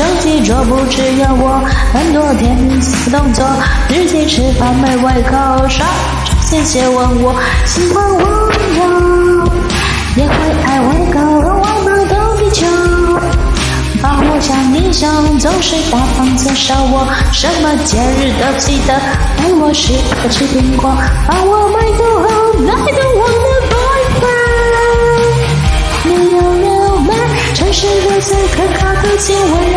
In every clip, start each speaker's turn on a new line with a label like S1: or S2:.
S1: 手机桌布只有我，很多甜蜜动作，直接吃饭没胃口，刷着谢谢问我，喜欢温柔，也会爱喂狗，忘不动地球，保护像英雄，总是大方接受我，什么节日都记得，陪我吃吃苹果，帮我买豆后，来等我的。是个最可靠、的亲、温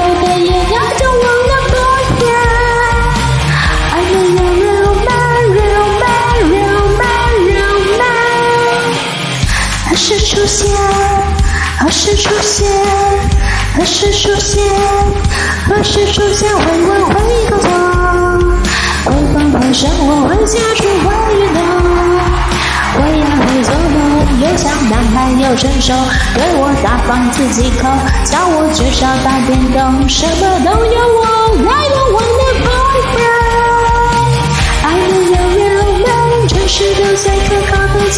S1: 时出现？何时出现？何时出现？会问会告诉，会放会生，活会下厨会运动。会呀会做梦，又像男孩又成熟，对我大方自己抠，叫我至少打电动，什么都有我，爱的我的 boyfriend，爱的有 real man，全世界最可靠的且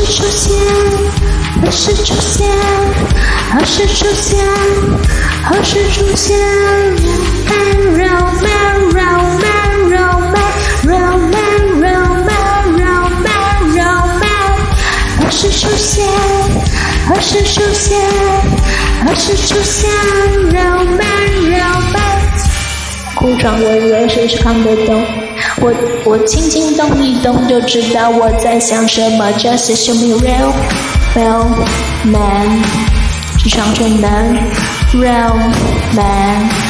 S1: 何时出现？何时出现？何时出现？何时出现？Real man, real man, real man, real man, real man, real man, real man。何时出现？何时出现？何时出现？Real man, real man。故障我以为谁是看得懂？我我轻轻动一动就知道我在想什么。Just show me real, real man，是双全能，real man。